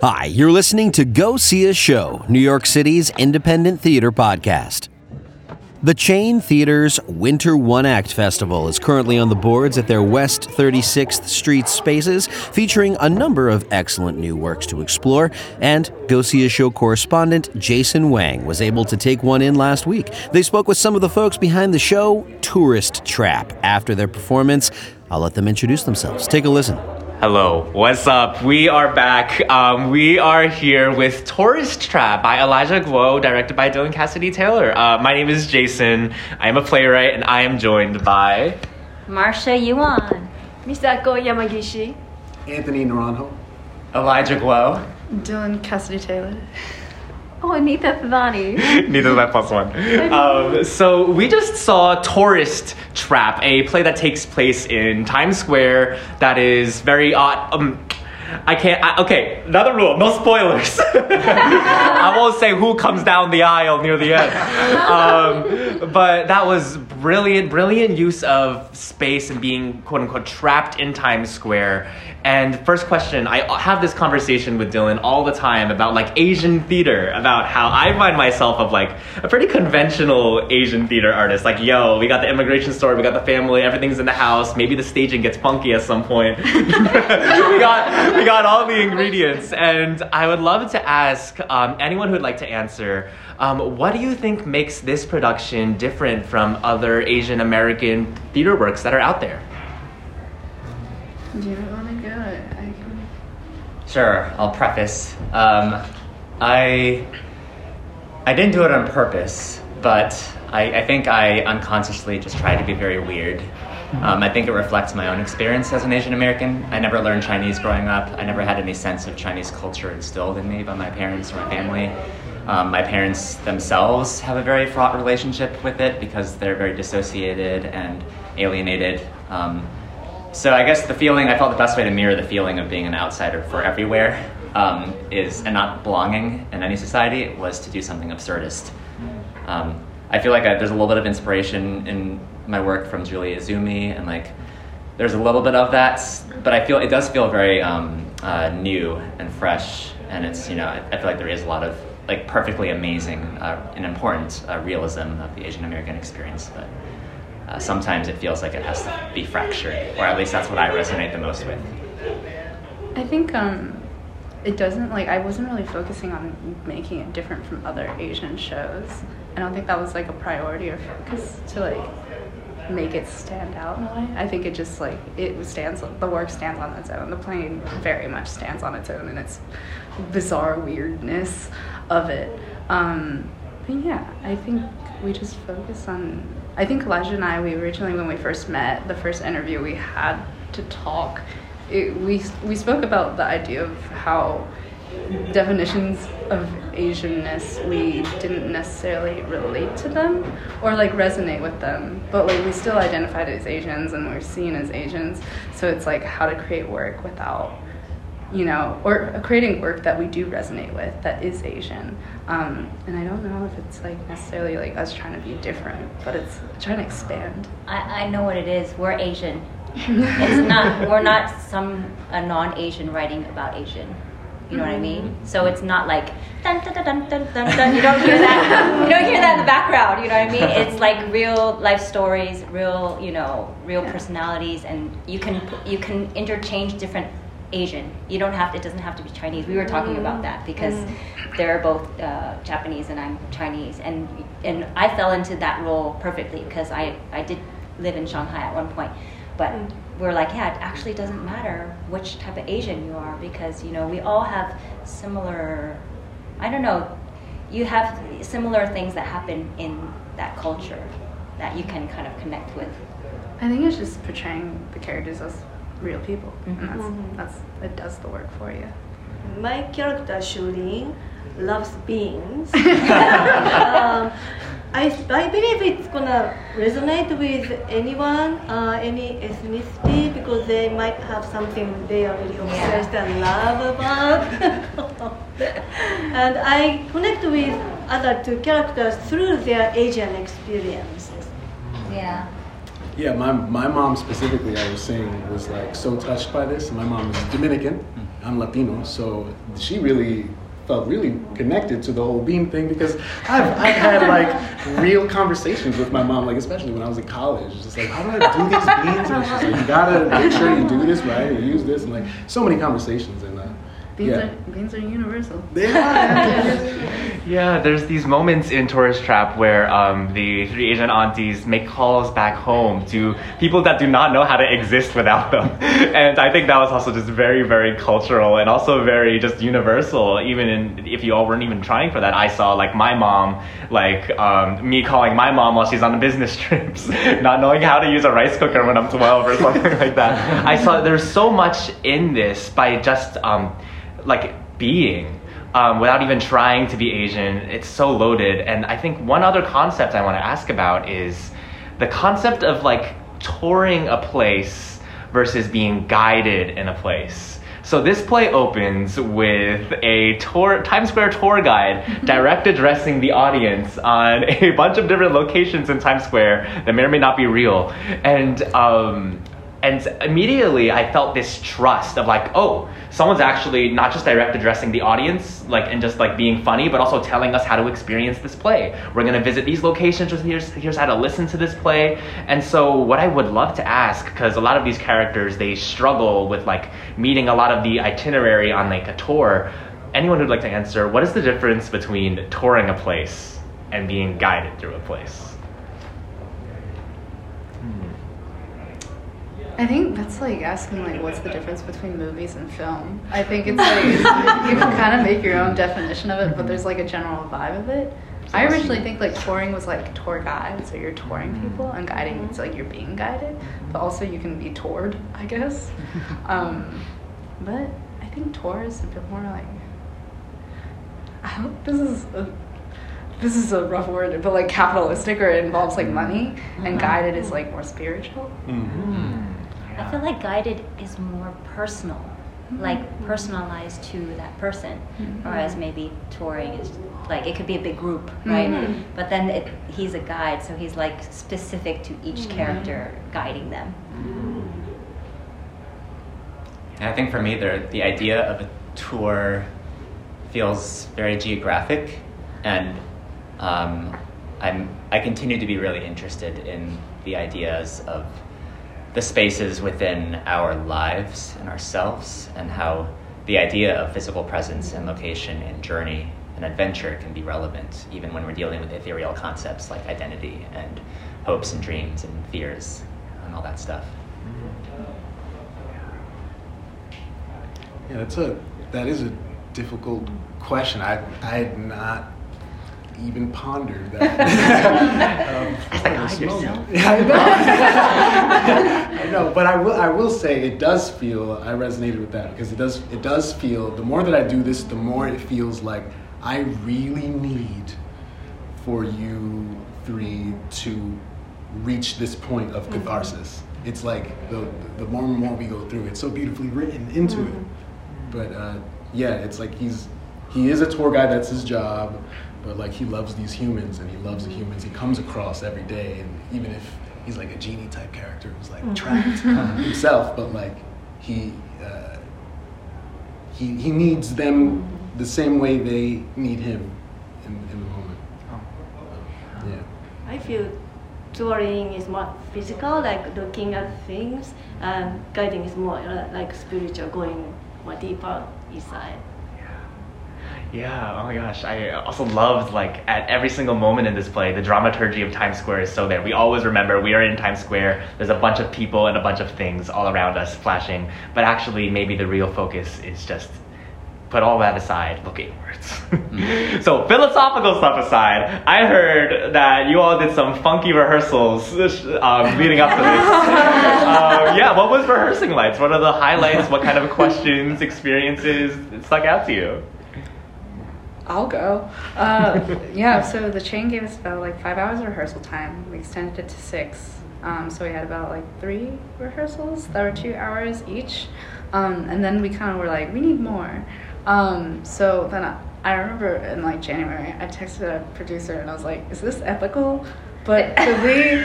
Hi, you're listening to Go See a Show, New York City's independent theater podcast. The Chain Theatre's Winter One Act Festival is currently on the boards at their West 36th Street spaces, featuring a number of excellent new works to explore. And Go See a Show correspondent Jason Wang was able to take one in last week. They spoke with some of the folks behind the show, Tourist Trap, after their performance. I'll let them introduce themselves. Take a listen. Hello, what's up? We are back. Um, we are here with Tourist Trap by Elijah Guo, directed by Dylin Cassidy Taylor. Uh, my name is Jason. I am a playwright, and I am joined by Marsha Yuan, Misako Yamagishi, Anthony Naranjo, Elijah Guo. Dylin Cassidy Taylor. Oh Anita Thadani. Neither that plus one. Um, so we just saw Tourist Trap, a play that takes place in Times Square that is very odd. Um, I can't. I, okay, another rule: no spoilers. I won't say who comes down the aisle near the end. Um, but that was brilliant, brilliant use of space and being quote unquote trapped in Times Square. And first question, I have this conversation with Dylin all the time about like Asian theater, about how I find myself of like a pretty conventional Asian theater artist. Like, yo, we got the immigration story, we got the family, everything's in the house. Maybe the staging gets funky at some point. we got we got all the ingredients, and I would love to ask um, anyone who would like to answer. Um, what do you think makes this production different from other Asian American theater works that are out there? Do you want to go? I can... Sure, I'll preface. Um, I I didn't do it on purpose, but I, I think I unconsciously just tried to be very weird. Um, I think it reflects my own experience as an Asian American. I never learned Chinese growing up. I never had any sense of Chinese culture instilled in me by my parents or my family. Um, my parents themselves have a very fraught relationship with it because they're very dissociated and alienated. Um, so I guess the feeling I felt the best way to mirror the feeling of being an outsider for everywhere um, is and not belonging in any society was to do something absurdist. Um, I feel like I, there's a little bit of inspiration in my work from Julia Izumi and like there's a little bit of that, but I feel it does feel very um, uh, new and fresh, and it's you know I, I, feel like there is a lot of like perfectly amazing uh, and important uh, realism of the Asian American experience, but uh, sometimes it feels like it has to be fractured, or at least that's what I resonate the most with. I think um, it doesn't like I wasn't really focusing on making it different from other Asian shows. I don't think that was like a priority or focus to like make it stand out in a way. I think it just like it stands the work stands on its own. The plane very much stands on its own and its bizarre weirdness of it. Um, but yeah, I think we just focus on I think Elijah and I, we originally, when we first met, the first interview we had to talk, it, we, we spoke about the idea of how definitions of Asianness, we didn't necessarily relate to them or like resonate with them, but like we still identified as Asians and we're seen as Asians. So it's like how to create work without you know, or creating work that we do resonate with that is Asian. Um, and I don't know if it's like necessarily like us trying to be different, but it's trying to expand. I, I know what it is. We're Asian. it's not. We're not some a non-Asian writing about Asian. You know mm-hmm. what I mean? Mm-hmm. So it's not like dun dun dun dun dun dun. dun. You don't hear that. You don't hear that in the background. You know what I mean? It's like real life stories, real you know, real yeah. personalities, and you can you can interchange different Asian. You don't have to, it doesn't have to be Chinese. We were talking mm. about that because mm. they're both uh, Japanese and I'm Chinese, and and I fell into that role perfectly because I I did live in Shanghai at one point, but mm. We're like yeah, it actually doesn't matter which type of Asian you are because you know we all have similar, I don't know, you have similar things that happen in that culture that you can kind of connect with. I think it's just portraying the characters as real people, mm-hmm. and that's mm-hmm. that's it does the work for you. My character Shulin loves beans. I, I believe it's gonna resonate with anyone, uh, any ethnicity, because they might have something they are really obsessed yeah. and love about. and I connect with other two characters through their Asian experiences. Yeah. Yeah, my, my mom specifically, I was saying, was like so touched by this. My mom is Dominican, I'm Latino, so she really felt really connected to the whole beam thing because I've, I've had like real conversations with my mom, like especially when I was in college, just like how do I do these beams? And she's like, you gotta make sure you do this right and use this, and like so many conversations and. Uh, Beans, yeah. are, beans are universal. They are. Yeah, there's these moments in Tourist Trap where um, the three Asian aunties make calls back home to people that do not know how to exist without them. And I think that was also just very, very cultural and also very just universal. Even in, if you all weren't even trying for that, I saw like my mom, like um, me calling my mom while she's on the business trips, not knowing how to use a rice cooker when I'm 12 or something like that. I saw there's so much in this by just um, like being um, without even trying to be Asian. It's so loaded. And I think one other concept I want to ask about is the concept of like touring a place versus being guided in a place. So this play opens with a tour Times Square tour guide direct addressing the audience on a bunch of different locations in Times Square that may or may not be real. And um, and immediately I felt this trust of like, oh, someone's actually not just direct addressing the audience, like and just like being funny, but also telling us how to experience this play. We're gonna visit these locations. Here's here's how to listen to this play. And so what I would love to ask, because a lot of these characters they struggle with like meeting a lot of the itinerary on like a tour. Anyone who'd like to answer, what is the difference between touring a place and being guided through a place? I think that's like asking like what's the difference between movies and film. I think it's like you can kind of make your own definition of it, but there's like a general vibe of it. I originally think like touring was like tour guide, so you're touring mm-hmm. people, and guiding means like you're being guided, but also you can be toured, I guess. Um, but I think tour is a bit more like I hope this is a, this is a rough word, but like capitalistic or it involves like money, and mm-hmm. guided is like more spiritual. Mm-hmm. I feel like guided is more personal, mm-hmm. like personalized to that person, mm-hmm. whereas maybe touring is like it could be a big group, right? Mm-hmm. But then it, he's a guide, so he's like specific to each character, guiding them. And I think for me, the, the idea of a tour feels very geographic, and um, I'm, I continue to be really interested in the ideas of the spaces within our lives and ourselves, and how the idea of physical presence and location and journey and adventure can be relevant, even when we're dealing with ethereal concepts like identity and hopes and dreams and fears and all that stuff. Yeah, that's a that is a difficult question. I I had not even pondered that. um, before this moment. Yeah, I know. I know, but I will I will say it does feel I resonated with that because it does it does feel the more that I do this, the more it feels like I really need for you three to reach this point of catharsis. It's like the the more and more we go through, it's so beautifully written into it. But uh, yeah, it's like he's he is a tour guide. That's his job. But like he loves these humans, and he loves the humans he comes across every day. And even if he's like a genie type character who's like trapped himself, but like he uh, he he needs them the same way they need him in, in the moment. Yeah. I feel touring is more physical, like looking at things, and guiding is more uh, like spiritual, going more deeper inside. Yeah, oh my gosh. I also loved like at every single moment in this play, the dramaturgy of Times Square is so there. We always remember we are in Times Square, there's a bunch of people and a bunch of things all around us flashing, but actually maybe the real focus is just put all that aside, look inwards. so philosophical stuff aside, I heard that you all did some funky rehearsals um, leading up to this. um, yeah, what was rehearsing like? What are the highlights? What kind of questions, experiences stuck out to you? I'll go. Uh, yeah, so the chain gave us about like five hours of rehearsal time. We extended it to six. Um, so we had about like three rehearsals that were two hours each. Um, and then we kind of were like, we need more. Um, so then I, I remember in like January, I texted a producer and I was like, is this ethical? But could we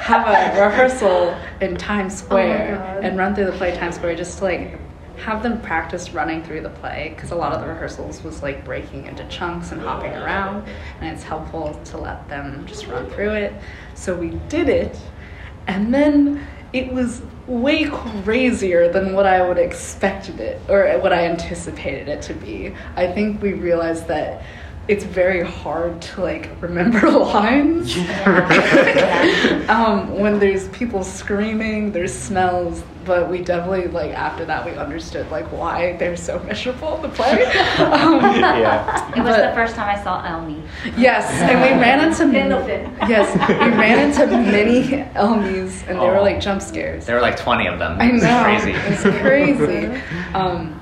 have a rehearsal in Times Square God. and run through the play Times Square just to like have them practice running through the play because a lot of the rehearsals was like breaking into chunks and hopping around, and it's helpful to let them just run through it. So we did it, and then it was way crazier than what I would expected it or what I anticipated it to be. I think we realized that it's very hard to like remember lines um, when there's people screaming there's smells but we definitely like after that we understood like why they're so miserable the play um, yeah. It was But- the first time I saw Elmo. yes and we ran into End of it. yes we ran into many Elmos and they were Oh. like jump scares There were like 20 of them. I It was know crazy. it's crazy um,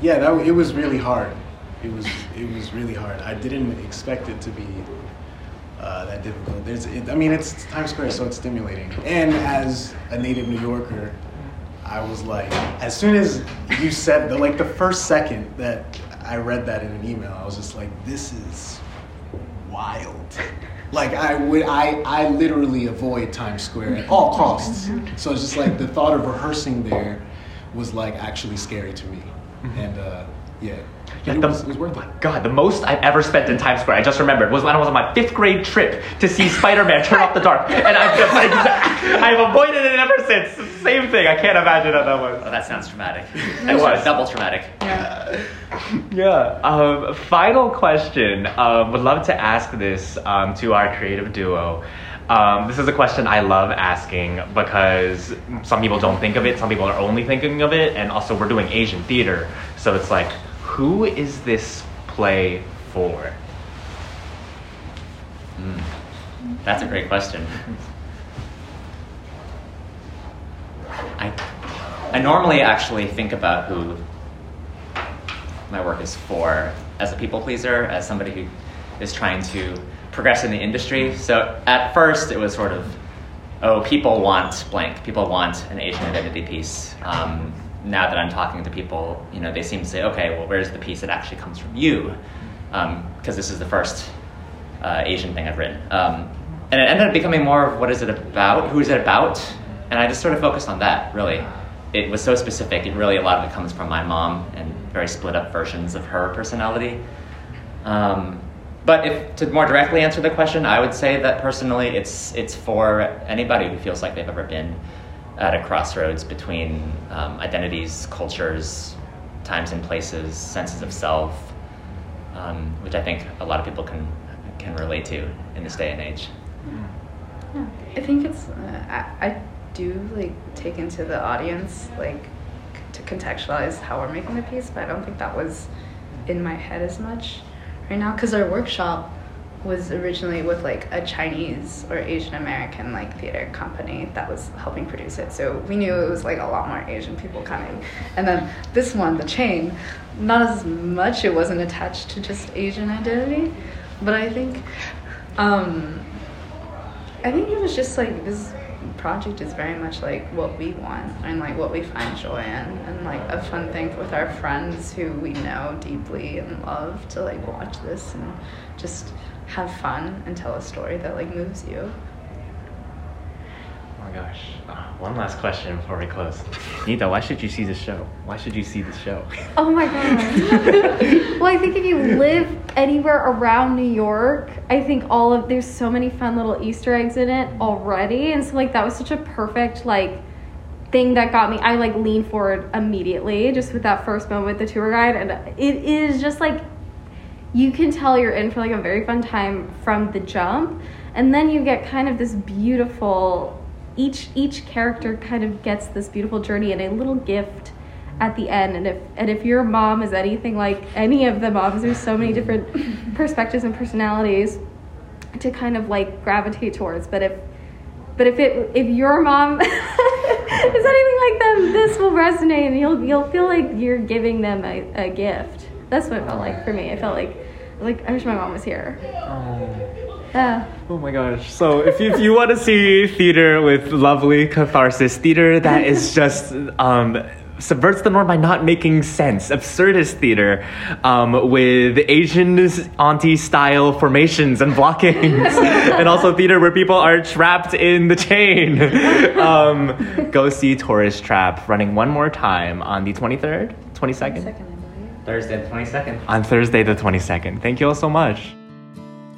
Yeah, that it was really hard. It was it was really hard. I didn't expect it to be uh, that difficult. There's, it, I mean, it's Times Square, so it's stimulating. And as a native New Yorker, I was like, as soon as you said the like the first second that I read that in an email, I was just like, this is wild. Like I would, I, I literally avoid Times Square at all costs. So it's just like the thought of rehearsing there was like actually scary to me. And uh, yeah, Yeah, it, the- was, it was worth it. my God, the most I've ever spent in Times Square, I just remembered, was when I was on my fifth grade trip to see Spider-Man Turn Off the Dark, and I've just, I've avoided it ever since. Same thing. I can't imagine how that was. Oh, that sounds traumatic. It was. double traumatic. Yeah. Um, final question. Um, would love to ask this um, to our creative duo. Um, this is a question I love asking because some people don't think of it, some people are only thinking of it, and also we're doing Asian theater. So it's like, who is this play for? Hmm. That's a great question. I, I normally actually think about who my work is for as a people pleaser, as somebody who is trying to progress in the industry. So at first it was sort of, oh, people want blank, people want an Asian identity piece. Um, now that I'm talking to people, you know, they seem to say, okay, well, where's the piece that actually comes from you? Because this is the first uh, Asian thing I've written. Um, and it ended up becoming more of what is it about? Who is it about? And I just sort of focused on that, really. It was so specific, and really a lot of it comes from my mom and very split up versions of her personality. Um, but if to more directly answer the question, I would say that personally it's, it's for anybody who feels like they've ever been at a crossroads between um, identities, cultures, times and places, senses of self, um, which I think a lot of people can can relate to in this day and age. I think it's uh, I, I do like take into the audience like to contextualize how we're making the piece, but I don't think that was in my head as much right now because our workshop was originally with like a Chinese or Asian American like theater company that was helping produce it. So we knew it was like a lot more Asian people coming. And then this one, the chain, not as much. It wasn't attached to just Asian identity, but I think um, I think it was just like this project is very much like what we want and like what we find joy in and like a fun thing with our friends who we know deeply and love to like watch this and just have fun and tell a story that like moves you. My gosh. Uh, one last question before we close. Nita, why should you see the show? Why should you see the show? Oh my god. well, I think if you live anywhere around New York, I think all of there's so many fun little Easter eggs in it already, and so like that was such a perfect like thing that got me. I like leaned forward immediately just with that first moment with the tour guide, and it is just like you can tell you're in for like a very fun time from the jump, and then you get kind of this beautiful. Each each character kind of gets this beautiful journey and a little gift at the end. And if and if your mom is anything like any of the moms there's so many different perspectives and personalities to kind of like gravitate towards. But if but if it if your mom is anything like them this will resonate and you'll you'll feel like you're giving them a, a gift. That's what it felt like for me. I felt like like i wish my mom was here um, yeah Oh my gosh. So if you, if you want to see theater with lovely catharsis, theater that is just um, subverts the norm by not making sense. Absurdist theater um, with Asian auntie style formations and blockings, and also theater where people are trapped in the chain. um, go see Tourist Trap running one more time on the 23rd, 22nd? Thursday, the 22nd. On Thursday, the 22nd. Thank you all so much.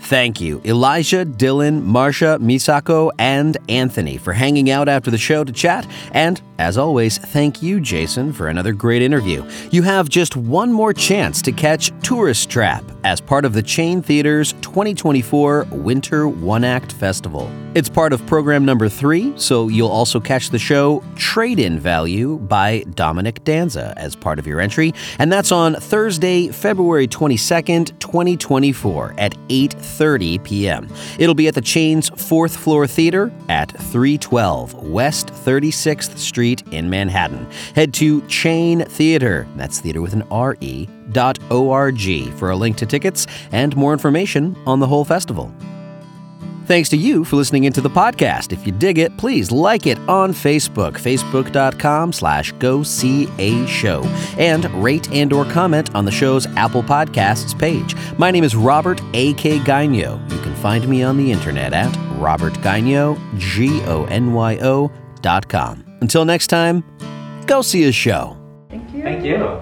Thank you, Elijah, Dylin, Marsha, Misako, and Anthony for hanging out after the show to chat. And as always, thank you, Jason, for another great interview. You have just one more chance to catch Tourist Trap as part of the Chain Theatre's 2024 Winter One Act Festival. It's part of program number three, so you'll also catch the show Trade In Value by Dominic Danza as part of your entry, and that's on Thursday, February 22nd, 2024 at 8:30 p.m. It'll be at the Chain's fourth floor theater at 312 West 36th Street in Manhattan. Head to Chain Theatre, that's theater with an R E, dot O-R-G for a link to tickets and more information on the whole festival. Thanks to you for listening into the podcast. If you dig it, please like it on Facebook, facebook.com slash go see a show, and rate and or comment on the show's Apple Podcasts page. My name is Robert A.K. Gonyo. You can find me on the internet at robertgonyo, G-O-N-Y-O dot com. Until next time, go see a show. Thank you. Thank you.